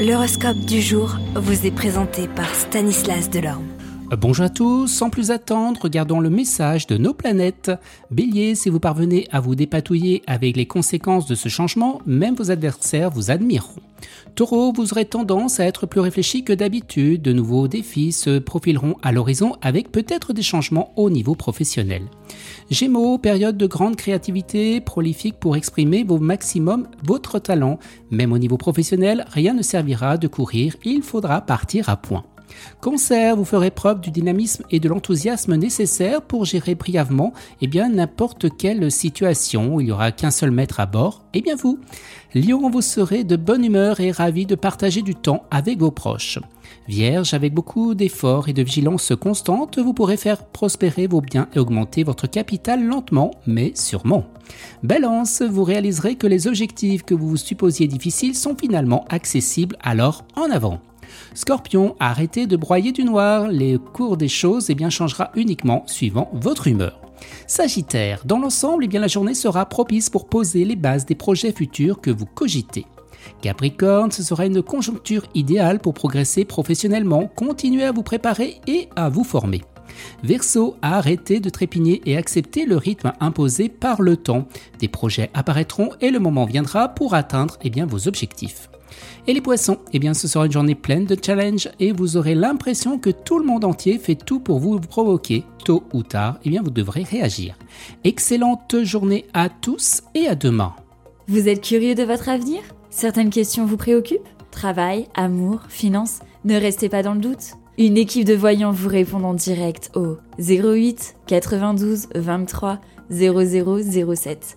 L'horoscope du jour vous est présenté par Stanislas Delorme. Bonjour à tous, sans plus attendre, regardons le message de nos planètes. Bélier, si vous parvenez à vous dépatouiller avec les conséquences de ce changement, même vos adversaires vous admireront. Taureau, vous aurez tendance à être plus réfléchi que d'habitude, de nouveaux défis se profileront à l'horizon avec peut-être des changements au niveau professionnel. Gémeaux, période de grande créativité, prolifique pour exprimer vos maximum votre talent. Même au niveau professionnel, rien ne servira de courir, il faudra partir à point. Cancer, vous ferez preuve du dynamisme et de l'enthousiasme nécessaires pour gérer brièvement eh bien n'importe quelle situation il n'y aura qu'un seul maître à bord, et eh bien vous. Lion, vous serez de bonne humeur et ravi de partager du temps avec vos proches. Vierge, avec beaucoup d'efforts et de vigilance constante, vous pourrez faire prospérer vos biens et augmenter votre capital lentement, mais sûrement. Balance, vous réaliserez que les objectifs que vous vous supposiez difficiles sont finalement accessibles, alors en avant. Scorpion, arrêtez de broyer du noir, les cours des choses eh bien, changera uniquement suivant votre humeur. Sagittaire, dans l'ensemble, eh la journée sera propice pour poser les bases des projets futurs que vous cogitez. Capricorne, ce sera une conjoncture idéale pour progresser professionnellement, continuer à vous préparer et à vous former. Verseau, arrêtez de trépigner et acceptez le rythme imposé par le temps. Des projets apparaîtront et le moment viendra pour atteindre eh vos objectifs. Et les poissons, eh bien ce sera une journée pleine de challenges et vous aurez l'impression que tout le monde entier fait tout pour vous provoquer. Tôt ou tard, eh bien vous devrez réagir. Excellente journée à tous et à demain. Vous êtes curieux de votre avenir? Certaines questions vous préoccupent? Travail, amour, finances Ne restez pas dans le doute. Une équipe de voyants vous répond en direct au 08 92 23 0007.